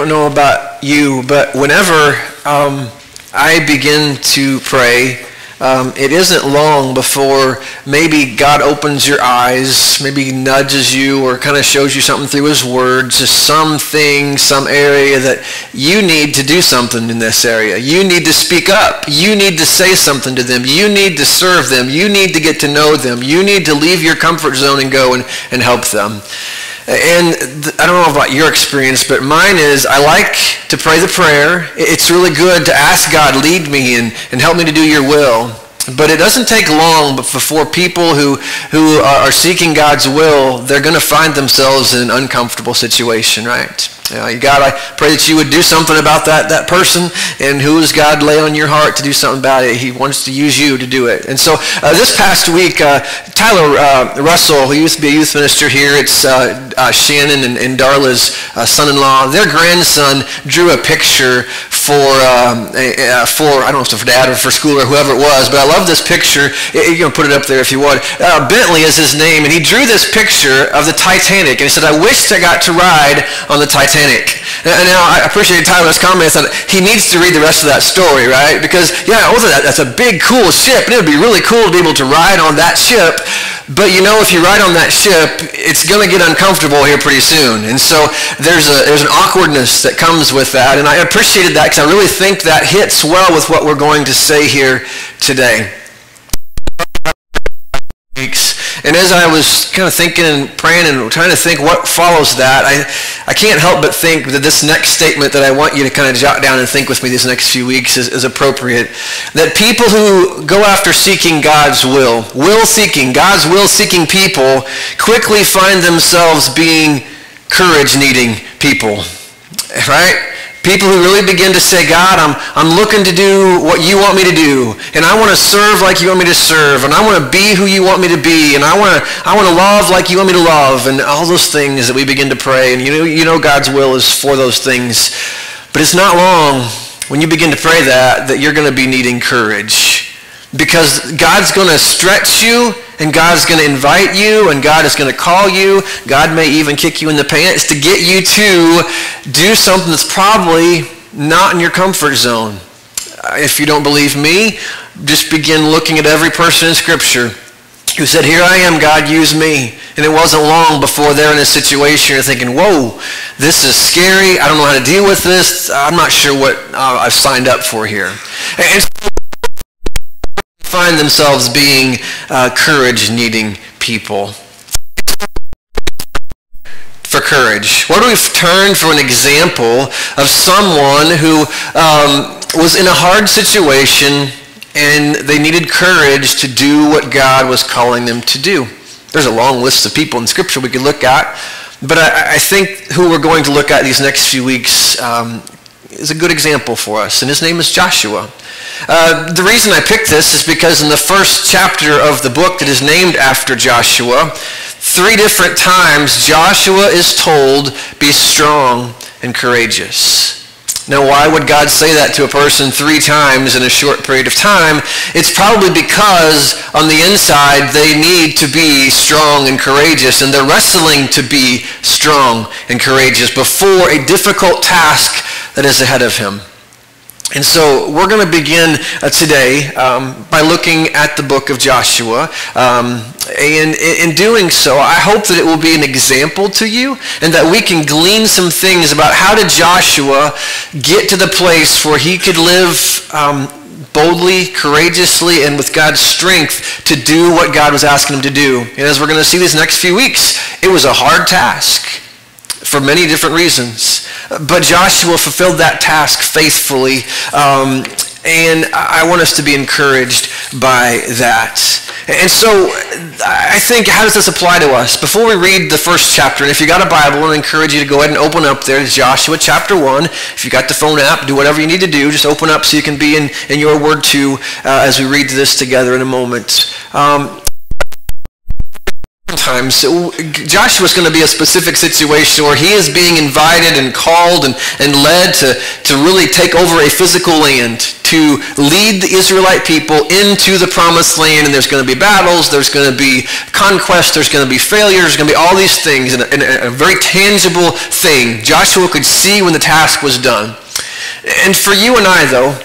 don't know about you, but whenever um, I begin to pray, um, it isn't long before maybe God opens your eyes, maybe nudges you or kind of shows you something through his words, just something, some area that you need to do something in this area. You need to speak up. You need to say something to them. You need to serve them. You need to get to know them. You need to leave your comfort zone and go and, and help them. And I don't know about your experience, but mine is I like to pray the prayer. It's really good to ask God, lead me and, and help me to do your will. But it doesn't take long before people who, who are seeking God's will, they're going to find themselves in an uncomfortable situation, right? You know, God, I pray that you would do something about that, that person. And who does God lay on your heart to do something about it? He wants to use you to do it. And so uh, this past week, uh, Tyler uh, Russell, who used to be a youth minister here, it's uh, uh, Shannon and, and Darla's uh, son-in-law. Their grandson drew a picture for, um, for, I don't know if it's for dad or for school or whoever it was, but I love this picture. You can put it up there if you would. Bentley is his name, and he drew this picture of the Titanic. And he said, I wished I got to ride on the Titanic Titanic. Now, I appreciate Tyler's comments that he needs to read the rest of that story, right? Because, yeah, that's a big, cool ship, and it would be really cool to be able to ride on that ship. But you know, if you ride on that ship, it's going to get uncomfortable here pretty soon. And so there's, a, there's an awkwardness that comes with that. And I appreciated that because I really think that hits well with what we're going to say here today. And as I was kind of thinking and praying and trying to think what follows that, I, I can't help but think that this next statement that I want you to kind of jot down and think with me these next few weeks is, is appropriate. That people who go after seeking God's will, will seeking, God's will seeking people, quickly find themselves being courage needing people. Right? People who really begin to say, God, I'm, I'm looking to do what you want me to do. And I want to serve like you want me to serve. And I want to be who you want me to be. And I want to, I want to love like you want me to love. And all those things that we begin to pray. And you know, you know God's will is for those things. But it's not long when you begin to pray that, that you're going to be needing courage. Because God's going to stretch you and God's going to invite you and God is going to call you. God may even kick you in the pants to get you to do something that's probably not in your comfort zone. If you don't believe me, just begin looking at every person in Scripture who said, here I am, God, use me. And it wasn't long before they're in a situation you're thinking, whoa, this is scary. I don't know how to deal with this. I'm not sure what uh, I've signed up for here. And find themselves being uh, courage-needing people. For courage. Where do we turn for an example of someone who um, was in a hard situation and they needed courage to do what God was calling them to do? There's a long list of people in Scripture we could look at, but I, I think who we're going to look at these next few weeks um, is a good example for us, and his name is Joshua. Uh, the reason I picked this is because in the first chapter of the book that is named after Joshua, three different times Joshua is told, be strong and courageous. Now, why would God say that to a person three times in a short period of time? It's probably because on the inside they need to be strong and courageous, and they're wrestling to be strong and courageous before a difficult task that is ahead of him. And so we're going to begin uh, today um, by looking at the book of Joshua. Um, and in doing so, I hope that it will be an example to you and that we can glean some things about how did Joshua get to the place where he could live um, boldly, courageously, and with God's strength to do what God was asking him to do. And as we're going to see these next few weeks, it was a hard task for many different reasons. But Joshua fulfilled that task faithfully. Um, and I want us to be encouraged by that. And so I think, how does this apply to us? Before we read the first chapter, and if you got a Bible, I encourage you to go ahead and open up there to Joshua chapter 1. If you got the phone app, do whatever you need to do. Just open up so you can be in, in your word too uh, as we read this together in a moment. Um, times Joshua's going to be a specific situation where he is being invited and called and, and led to, to really take over a physical land, to lead the Israelite people into the promised land. And there's going to be battles, there's going to be conquest, there's going to be failures, there's going to be all these things, and a, and a very tangible thing. Joshua could see when the task was done. And for you and I, though,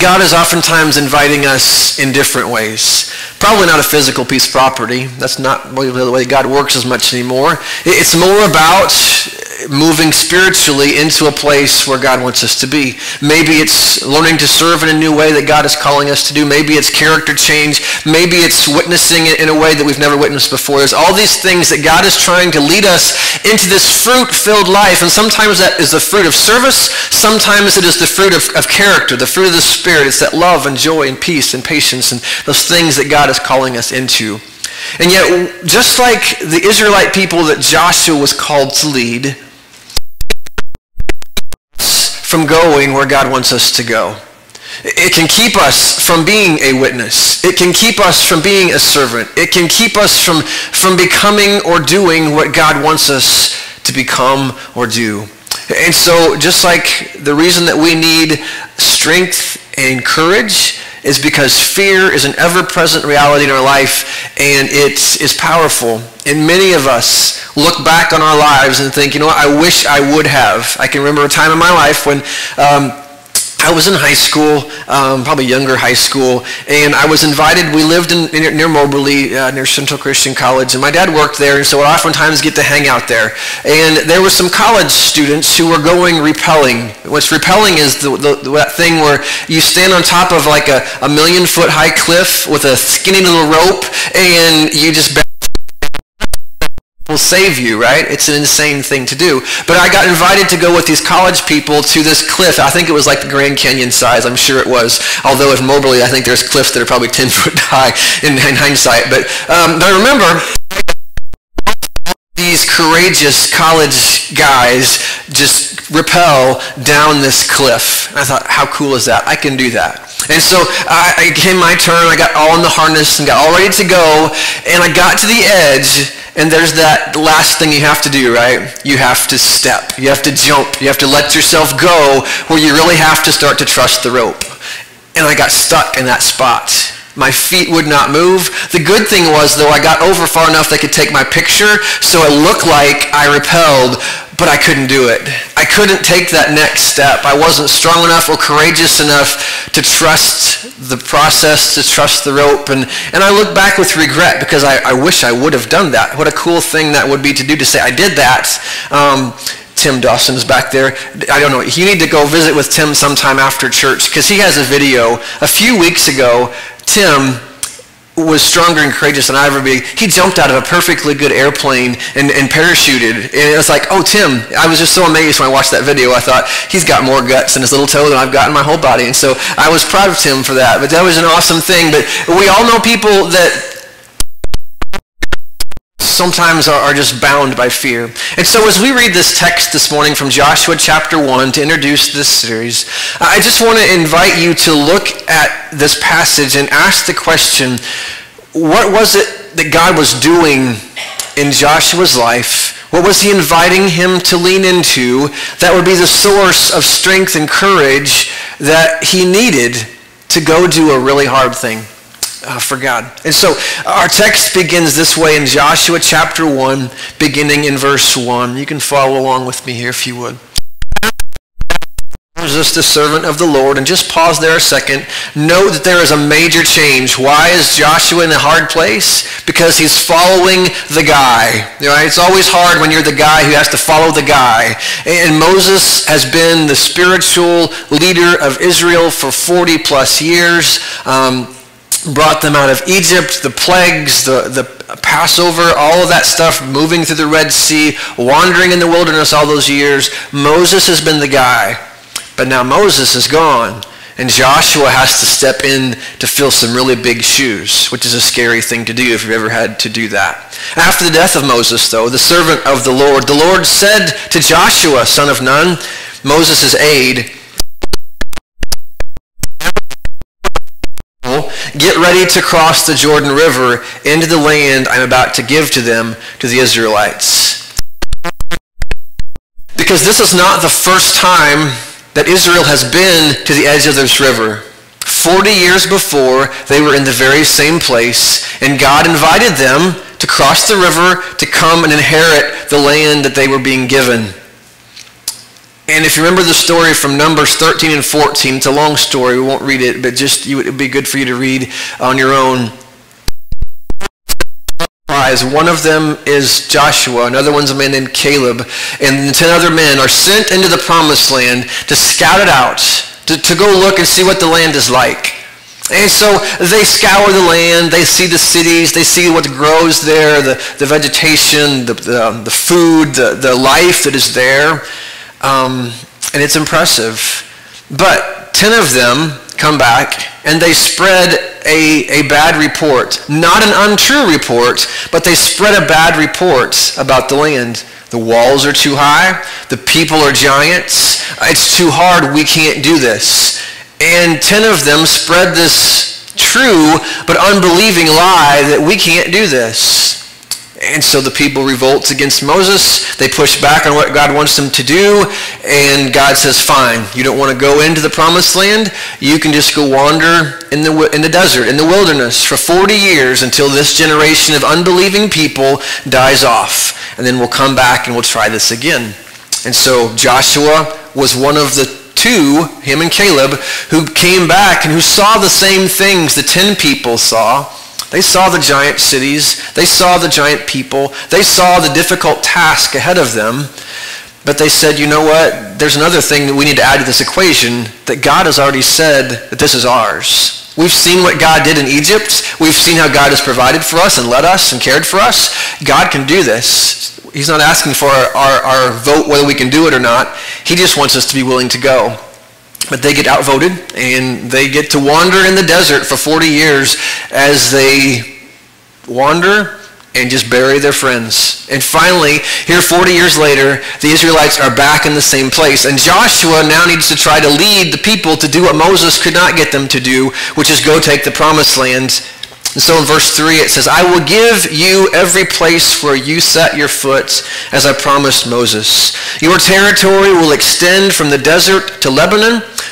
God is oftentimes inviting us in different ways. Probably not a physical piece of property. That's not the way God works as much anymore. It's more about moving spiritually into a place where God wants us to be. Maybe it's learning to serve in a new way that God is calling us to do. Maybe it's character change. Maybe it's witnessing in a way that we've never witnessed before. There's all these things that God is trying to lead us into this fruit-filled life. And sometimes that is the fruit of service. Sometimes it is the fruit of, of character, the fruit of the Spirit. It's that love and joy and peace and patience and those things that God is calling us into. And yet, just like the Israelite people that Joshua was called to lead, from going where God wants us to go. It can keep us from being a witness. It can keep us from being a servant. It can keep us from, from becoming or doing what God wants us to become or do. And so just like the reason that we need strength and courage is because fear is an ever-present reality in our life and it is it's powerful. And many of us look back on our lives and think, you know what, I wish I would have. I can remember a time in my life when um, I was in high school, um, probably younger high school, and I was invited. We lived in, in near Moberly, uh, near Central Christian College, and my dad worked there, and so I oftentimes get to hang out there. And there were some college students who were going rappelling. What's rappelling is the, the, that thing where you stand on top of like a, a million foot high cliff with a skinny little rope, and you just will save you, right? It's an insane thing to do. But I got invited to go with these college people to this cliff. I think it was like the Grand Canyon size. I'm sure it was. Although at Moberly, I think there's cliffs that are probably 10 foot high in, in hindsight. But, um, but I remember these courageous college guys just rappel down this cliff. I thought, how cool is that? I can do that. And so I, it came my turn. I got all in the harness and got all ready to go. And I got to the edge and there's that last thing you have to do, right? You have to step. You have to jump. You have to let yourself go where you really have to start to trust the rope. And I got stuck in that spot. My feet would not move. The good thing was, though, I got over far enough they could take my picture, so it looked like I rappelled, but I couldn't do it. I couldn't take that next step. I wasn't strong enough or courageous enough to trust the process, to trust the rope. And, and I look back with regret because I, I wish I would have done that. What a cool thing that would be to do to say, I did that. Um, Tim Dawson's back there. I don't know. You need to go visit with Tim sometime after church because he has a video. A few weeks ago, Tim was stronger and courageous than I ever be. He jumped out of a perfectly good airplane and, and parachuted. And it was like, oh, Tim, I was just so amazed when I watched that video. I thought, he's got more guts in his little toe than I've got in my whole body. And so I was proud of Tim for that. But that was an awesome thing. But we all know people that sometimes are, are, just bound by fear. And so as we read this text this morning from Joshua chapter 1 to introduce this series, I just want to invite you to look at this passage and ask the question, what was it that God was doing in Joshua's life? What was he inviting him to lean into that would be the source of strength and courage that he needed to go do a really hard thing? Uh, for God. And so our text begins this way in Joshua chapter 1, beginning in verse 1. You can follow along with me here if you would. Moses, the servant of the Lord, and just pause there a second. Note that there is a major change. Why is Joshua in a hard place? Because he's following the guy. Right? It's always hard when you're the guy who has to follow the guy. And Moses has been the spiritual leader of Israel for 40 plus years. Um, brought them out of Egypt, the plagues, the, the Passover, all of that stuff, moving through the Red Sea, wandering in the wilderness all those years. Moses has been the guy. But now Moses is gone. And Joshua has to step in to fill some really big shoes, which is a scary thing to do if you've ever had to do that. After the death of Moses, though, the servant of the Lord, the Lord said to Joshua, son of Nun, Moses' aide, get ready to cross the Jordan River into the land I'm about to give to them, to the Israelites. Because this is not the first time that Israel has been to the edge of this river. Forty years before, they were in the very same place, and God invited them to cross the river to come and inherit the land that they were being given. And if you remember the story from Numbers 13 and 14, it's a long story. We won't read it, but just it would be good for you to read on your own. One of them is Joshua, another one's a man named Caleb, and ten other men are sent into the promised land to scout it out, to, to go look and see what the land is like. And so they scour the land, they see the cities, they see what grows there, the, the vegetation, the, the, um, the food, the, the life that is there. Um, and it's impressive. But 10 of them come back and they spread a, a bad report. Not an untrue report, but they spread a bad report about the land. The walls are too high. The people are giants. It's too hard. We can't do this. And 10 of them spread this true but unbelieving lie that we can't do this. And so the people revolts against Moses. They push back on what God wants them to do. And God says, fine, you don't want to go into the promised land? You can just go wander in the, in the desert, in the wilderness for 40 years until this generation of unbelieving people dies off. And then we'll come back and we'll try this again. And so Joshua was one of the two, him and Caleb, who came back and who saw the same things the 10 people saw they saw the giant cities. They saw the giant people. They saw the difficult task ahead of them. But they said, you know what? There's another thing that we need to add to this equation, that God has already said that this is ours. We've seen what God did in Egypt. We've seen how God has provided for us and led us and cared for us. God can do this. He's not asking for our, our, our vote whether we can do it or not. He just wants us to be willing to go. But they get outvoted and they get to wander in the desert for 40 years as they wander and just bury their friends. And finally, here 40 years later, the Israelites are back in the same place. And Joshua now needs to try to lead the people to do what Moses could not get them to do, which is go take the promised land and so in verse 3 it says, I will give you every place where you set your foot, as I promised Moses. Your territory will extend from the desert to Lebanon,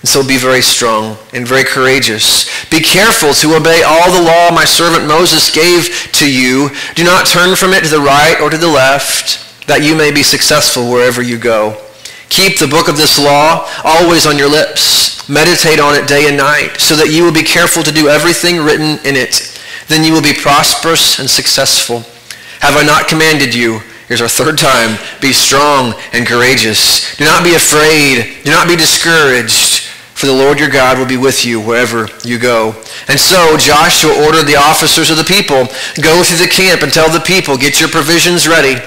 And so be very strong and very courageous. Be careful to obey all the law my servant Moses gave to you. Do not turn from it to the right or to the left, that you may be successful wherever you go. Keep the book of this law always on your lips. Meditate on it day and night, so that you will be careful to do everything written in it. Then you will be prosperous and successful. Have I not commanded you? Here's our third time. Be strong and courageous. Do not be afraid. Do not be discouraged. For the Lord your God will be with you wherever you go. And so Joshua ordered the officers of the people, go through the camp and tell the people, get your provisions ready.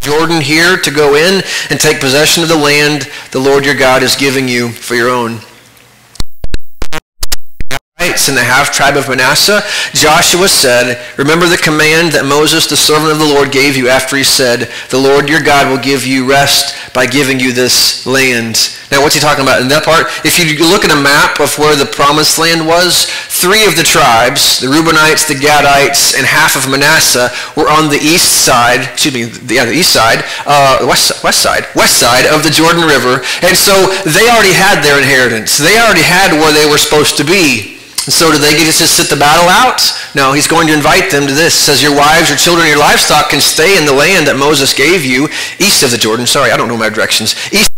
Jordan here to go in and take possession of the land the Lord your God is giving you for your own in the half tribe of Manasseh, Joshua said, Remember the command that Moses, the servant of the Lord, gave you after he said, The Lord your God will give you rest by giving you this land. Now, what's he talking about in that part? If you look at a map of where the promised land was, three of the tribes, the Reubenites, the Gadites, and half of Manasseh, were on the east side, excuse me, the, yeah, the east side, uh, west, west side, west side of the Jordan River. And so they already had their inheritance. They already had where they were supposed to be. And so do they get to just sit the battle out? No, he's going to invite them to this. It says, your wives, your children, your livestock can stay in the land that Moses gave you, east of the Jordan. Sorry, I don't know my directions. East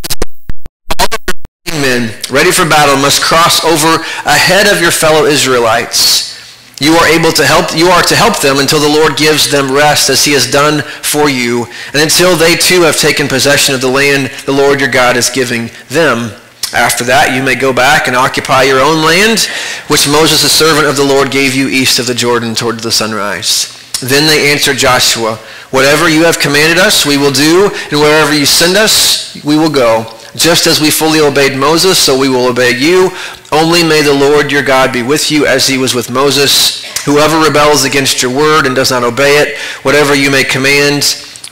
men ready for battle must cross over ahead of your fellow Israelites. You are able to help, you are to help them until the Lord gives them rest as he has done for you, and until they too have taken possession of the land the Lord your God is giving them. After that, you may go back and occupy your own land, which Moses, the servant of the Lord, gave you east of the Jordan toward the sunrise. Then they answered Joshua, Whatever you have commanded us, we will do, and wherever you send us, we will go. Just as we fully obeyed Moses, so we will obey you. Only may the Lord your God be with you as he was with Moses. Whoever rebels against your word and does not obey it, whatever you may command,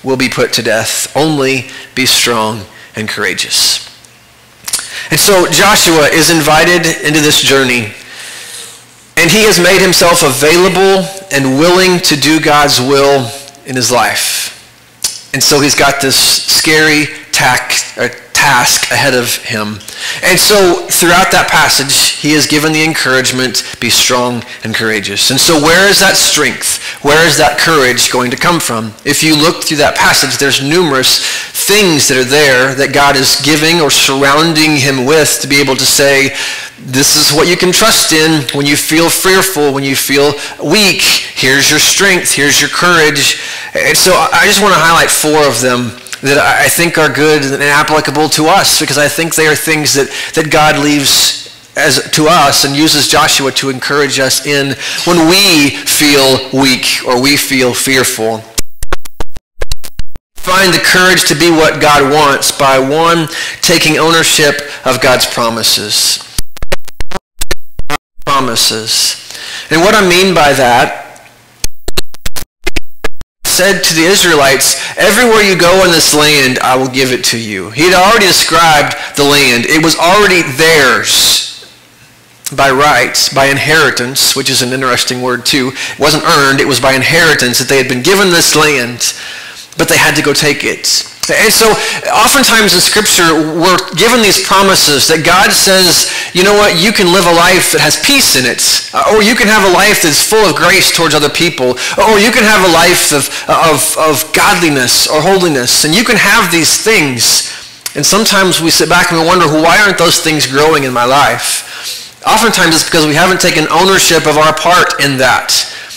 will be put to death. Only be strong and courageous. And so Joshua is invited into this journey and he has made himself available and willing to do God's will in his life. And so he's got this scary task, task ahead of him. And so throughout that passage, he is given the encouragement, be strong and courageous. And so where is that strength? Where is that courage going to come from? If you look through that passage, there's numerous things that are there that God is giving or surrounding him with to be able to say, this is what you can trust in when you feel fearful, when you feel weak. Here's your strength. Here's your courage. And so I just want to highlight four of them that I think are good and applicable to us because I think they are things that, that God leaves as to us and uses Joshua to encourage us in when we feel weak or we feel fearful. Find the courage to be what God wants by one, taking ownership of God's promises promises. And what I mean by that said to the Israelites, everywhere you go in this land, I will give it to you. He had already described the land. It was already theirs by rights, by inheritance, which is an interesting word too. It wasn't earned, it was by inheritance that they had been given this land, but they had to go take it. And so oftentimes in Scripture, we're given these promises that God says, you know what, you can live a life that has peace in it. Uh, or you can have a life that's full of grace towards other people. Or you can have a life of, of, of godliness or holiness. And you can have these things. And sometimes we sit back and we wonder, well, why aren't those things growing in my life? Oftentimes it's because we haven't taken ownership of our part in that.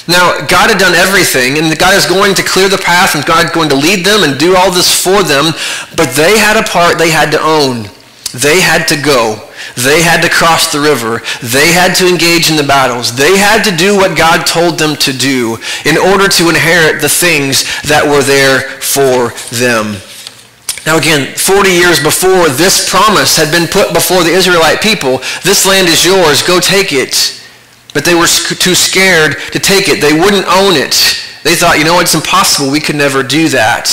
Now, God had done everything, and God is going to clear the path, and God is going to lead them and do all this for them, but they had a part they had to own. They had to go. They had to cross the river. They had to engage in the battles. They had to do what God told them to do in order to inherit the things that were there for them. Now again, 40 years before this promise had been put before the Israelite people, this land is yours, go take it. But they were too scared to take it. They wouldn't own it. They thought, you know, it's impossible. We could never do that.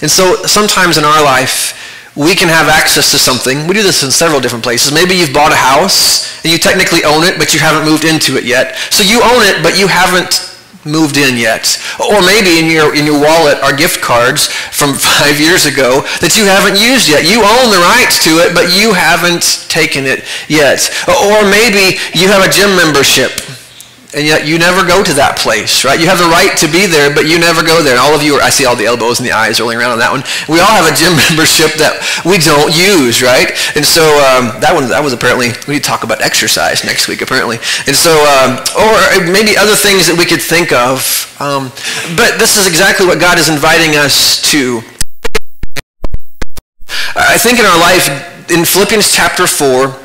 And so sometimes in our life, we can have access to something. We do this in several different places. Maybe you've bought a house and you technically own it, but you haven't moved into it yet. So you own it, but you haven't moved in yet. Or maybe in your, in your wallet are gift cards from five years ago that you haven't used yet. You own the rights to it, but you haven't taken it yet. Or maybe you have a gym membership and yet you never go to that place, right? You have the right to be there, but you never go there. And all of you, are, I see all the elbows and the eyes rolling around on that one. We all have a gym membership that we don't use, right? And so um, that one, that was apparently, we need to talk about exercise next week, apparently. And so, um, or maybe other things that we could think of. Um, but this is exactly what God is inviting us to. I think in our life, in Philippians chapter 4,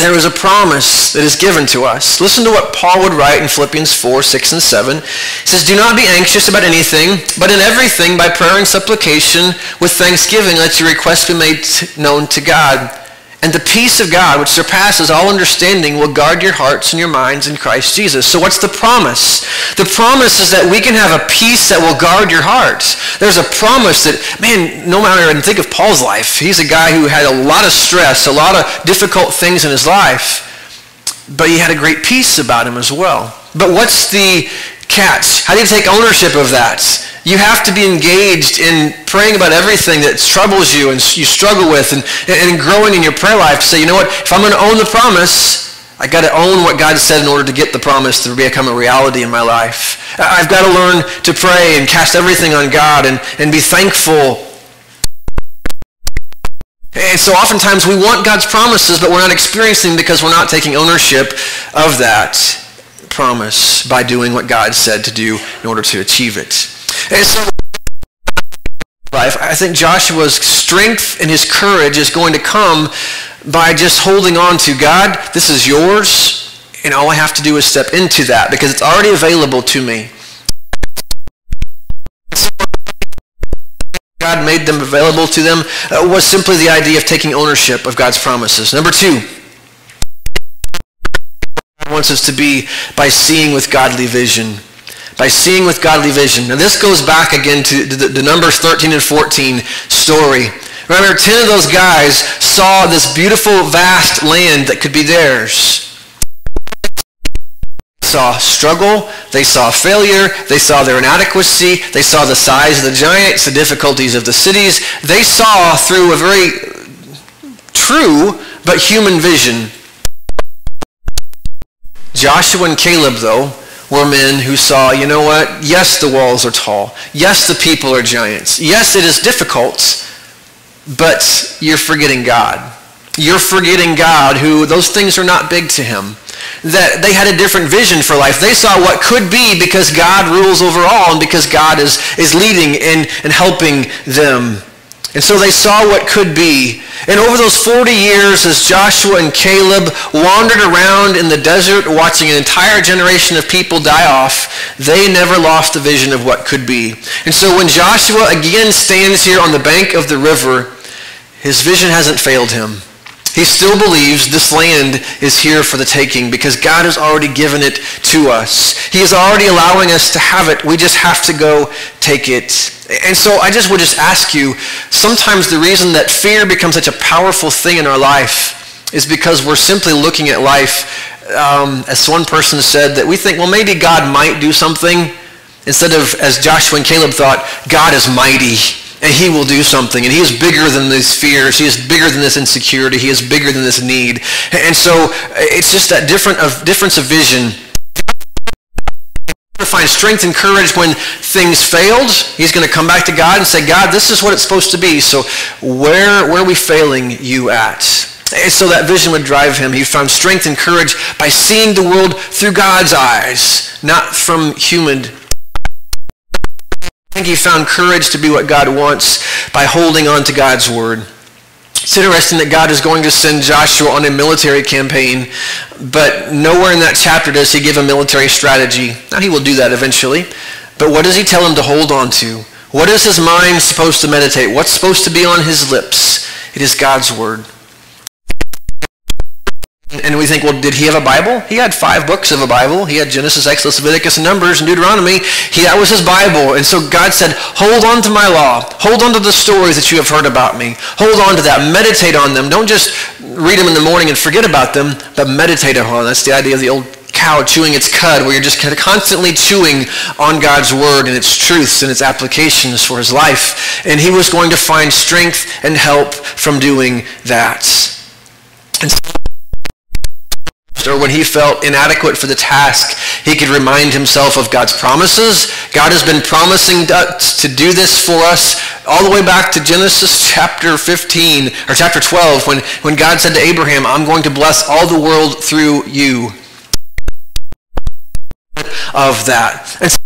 there is a promise that is given to us. Listen to what Paul would write in Philippians 4, 6, and 7. He says, Do not be anxious about anything, but in everything, by prayer and supplication, with thanksgiving, let your requests be made known to God. And the peace of God, which surpasses all understanding, will guard your hearts and your minds in Christ Jesus. So what's the promise? The promise is that we can have a peace that will guard your hearts. There's a promise that, man, no matter, and think of Paul's life. He's a guy who had a lot of stress, a lot of difficult things in his life, but he had a great peace about him as well. But what's the catch? How do you take ownership of that? You have to be engaged in praying about everything that troubles you and you struggle with and, and growing in your prayer life to say, you know what, if I'm going to own the promise, I got to own what God said in order to get the promise to become a reality in my life. I've got to learn to pray and cast everything on God and, and be thankful. And so oftentimes we want God's promises, but we're not experiencing because we're not taking ownership of that promise by doing what God said to do in order to achieve it. And so life, I think Joshua's strength and his courage is going to come by just holding on to God, this is yours, and all I have to do is step into that because it's already available to me. God made them available to them was simply the idea of taking ownership of God's promises. Number two, wants us to be by seeing with godly vision. By seeing with godly vision. Now this goes back again to the, the Numbers 13 and 14 story. Remember, 10 of those guys saw this beautiful, vast land that could be theirs saw struggle, they saw failure, they saw their inadequacy, they saw the size of the giants, the difficulties of the cities. They saw through a very true but human vision. Joshua and Caleb, though, were men who saw, you know what? Yes, the walls are tall. Yes, the people are giants. Yes, it is difficult, but you're forgetting God. You're forgetting God, who those things are not big to him that they had a different vision for life. They saw what could be because God rules over all and because God is, is leading and, and helping them. And so they saw what could be. And over those 40 years, as Joshua and Caleb wandered around in the desert watching an entire generation of people die off, they never lost the vision of what could be. And so when Joshua again stands here on the bank of the river, his vision hasn't failed him. He still believes this land is here for the taking because God has already given it to us. He is already allowing us to have it. We just have to go take it. And so I just would just ask you, sometimes the reason that fear becomes such a powerful thing in our life is because we're simply looking at life, um, as one person said, that we think, well, maybe God might do something instead of, as Joshua and Caleb thought, God is mighty and he will do something. And he is bigger than these fears. He is bigger than this insecurity. He is bigger than this need. And so uh, it's just that different of, difference of vision. To find strength and courage when things failed, he's going to come back to God and say, God, this is what it's supposed to be. So where, where are we failing you at? And so that vision would drive him. He found strength and courage by seeing the world through God's eyes, not from human I think he found courage to be what God wants by holding on to God's word. It's interesting that God is going to send Joshua on a military campaign, but nowhere in that chapter does he give a military strategy. Now, he will do that eventually, but what does he tell him to hold on to? What is his mind supposed to meditate? What's supposed to be on his lips? It is God's word. And we think, well, did he have a Bible? He had five books of a Bible. He had Genesis, Exodus, Leviticus, and Numbers, and Deuteronomy. He, that was his Bible. And so God said, hold on to my law. Hold on to the stories that you have heard about me. Hold on to that. Meditate on them. Don't just read them in the morning and forget about them, but meditate on them. That's the idea of the old cow chewing its cud, where you're just kind of constantly chewing on God's word and its truths and its applications for his life. And he was going to find strength and help from doing that. And so or when he felt inadequate for the task, he could remind himself of God's promises. God has been promising to do this for us all the way back to Genesis chapter 15 or chapter 12 when, when God said to Abraham, I'm going to bless all the world through you. Of that. And so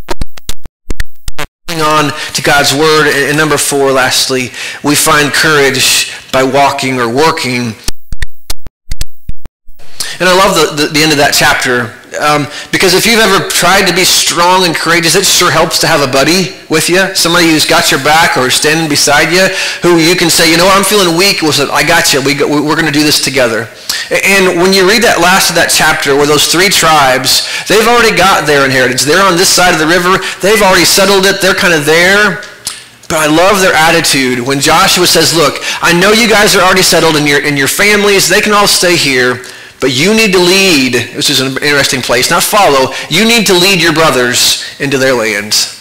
on to God's word. And number four, lastly, we find courage by walking or working and I love the, the, the end of that chapter um, because if you've ever tried to be strong and courageous, it sure helps to have a buddy with you, somebody who's got your back or standing beside you, who you can say, you know I'm feeling weak. Well, I got you. We, we're going to do this together. And when you read that last of that chapter where those three tribes, they've already got their inheritance. They're on this side of the river. They've already settled it. They're kind of there. But I love their attitude when Joshua says, look, I know you guys are already settled in your, in your families. They can all stay here. But you need to lead, this is an interesting place, not follow. You need to lead your brothers into their lands.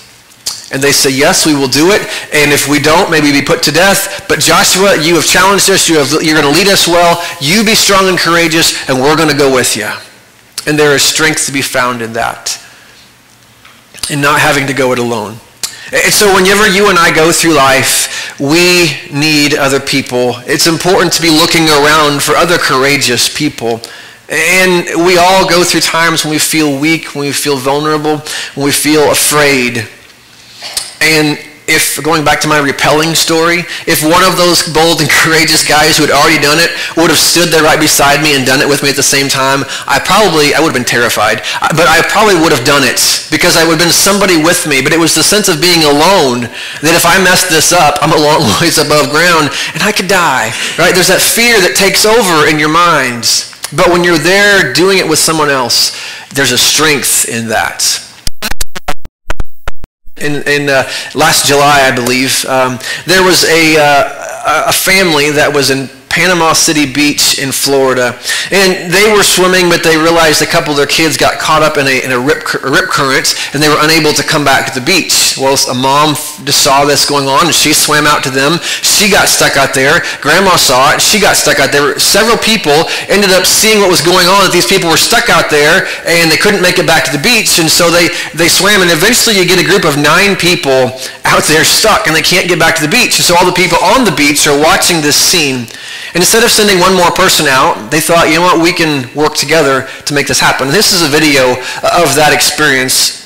And they say, yes, we will do it. And if we don't, maybe be put to death. But Joshua, you have challenged us. You have, you're going to lead us well. You be strong and courageous, and we're going to go with you. And there is strength to be found in that. In not having to go it alone. And so whenever you and I go through life, we need other people. It's important to be looking around for other courageous people. And we all go through times when we feel weak, when we feel vulnerable, when we feel afraid. And if, going back to my rappelling story, if one of those bold and courageous guys who had already done it would have stood there right beside me and done it with me at the same time, I probably, I would have been terrified. But I probably would have done it because I would have been somebody with me. But it was the sense of being alone that if I messed this up, I'm a long ways above ground and I could die, right? There's that fear that takes over in your minds. But when you're there doing it with someone else, there's a strength in that in, in uh, last July, I believe, um, there was a, uh, a family that was in Panama City Beach in Florida. And they were swimming, but they realized a couple of their kids got caught up in a, in a, rip, a rip current, and they were unable to come back to the beach. Well, a mom just saw this going on, and she swam out to them. She got stuck out there. Grandma saw it. She got stuck out there. Several people ended up seeing what was going on, that these people were stuck out there, and they couldn't make it back to the beach, and so they, they swam, and eventually you get a group of nine people out there stuck, and they can't get back to the beach. And so all the people on the beach are watching this scene. And instead of sending one more person out, they thought, you know what, we can work together to make this happen. And this is a video of that experience.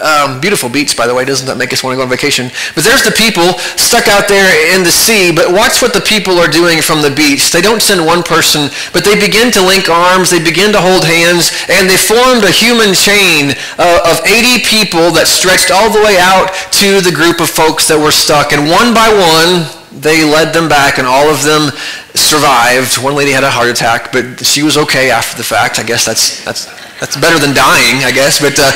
Um, beautiful beach, by the way. Doesn't that make us want to go on vacation? But there's the people stuck out there in the sea. But watch what the people are doing from the beach. They don't send one person, but they begin to link arms. They begin to hold hands. And they formed a human chain uh, of 80 people that stretched all the way out to the group of folks that were stuck. And one by one, they led them back, and all of them survived. One lady had a heart attack, but she was okay after the fact. I guess that's that's that's better than dying, I guess. But uh,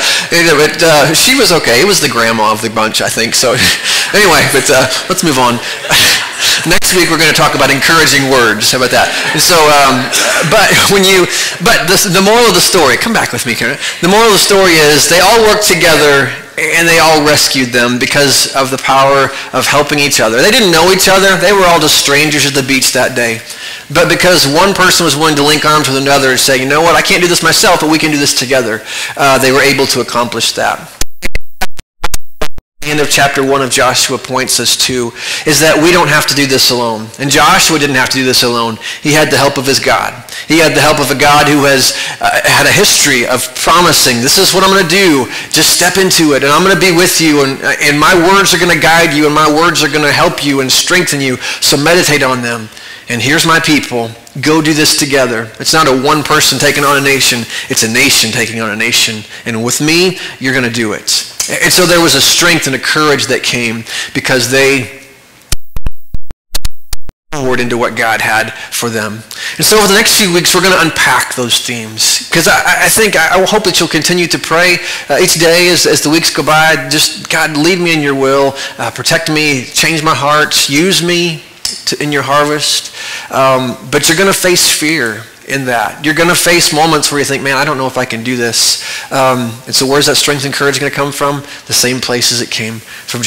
but uh, she was okay. It was the grandma of the bunch, I think. So anyway, but uh, let's move on. Next week we're going to talk about encouraging words. How about that? so, um, but when you, but the, the moral of the story. Come back with me, Karen. The moral of the story is they all worked together and they all rescued them because of the power of helping each other. They didn't know each other. They were all just strangers at the beach that day. But because one person was willing to link arms with another and say, you know what, I can't do this myself, but we can do this together, uh, they were able to accomplish that end of chapter 1 of Joshua points us to is that we don't have to do this alone. And Joshua didn't have to do this alone. He had the help of his God. He had the help of a God who has uh, had a history of promising, this is what I'm going to do. Just step into it, and I'm going to be with you, and, uh, and my words are going to guide you, and my words are going to help you and strengthen you. So meditate on them. And here's my people. Go do this together. It's not a one person taking on a nation. It's a nation taking on a nation. And with me, you're going to do it. And so there was a strength and a courage that came because they forward into what God had for them. And so over the next few weeks, we're going to unpack those themes. Because I, I, think, I, I hope that you'll continue to pray uh, each day as, as the weeks go by. Just, God, lead me in your will. Uh, protect me. Change my heart. Use me to, in your harvest. Um, but you're going to face fear in that. You're going to face moments where you think, man, I don't know if I can do this. Um, and so where's that strength and courage going to come from? The same places it came from Joshua.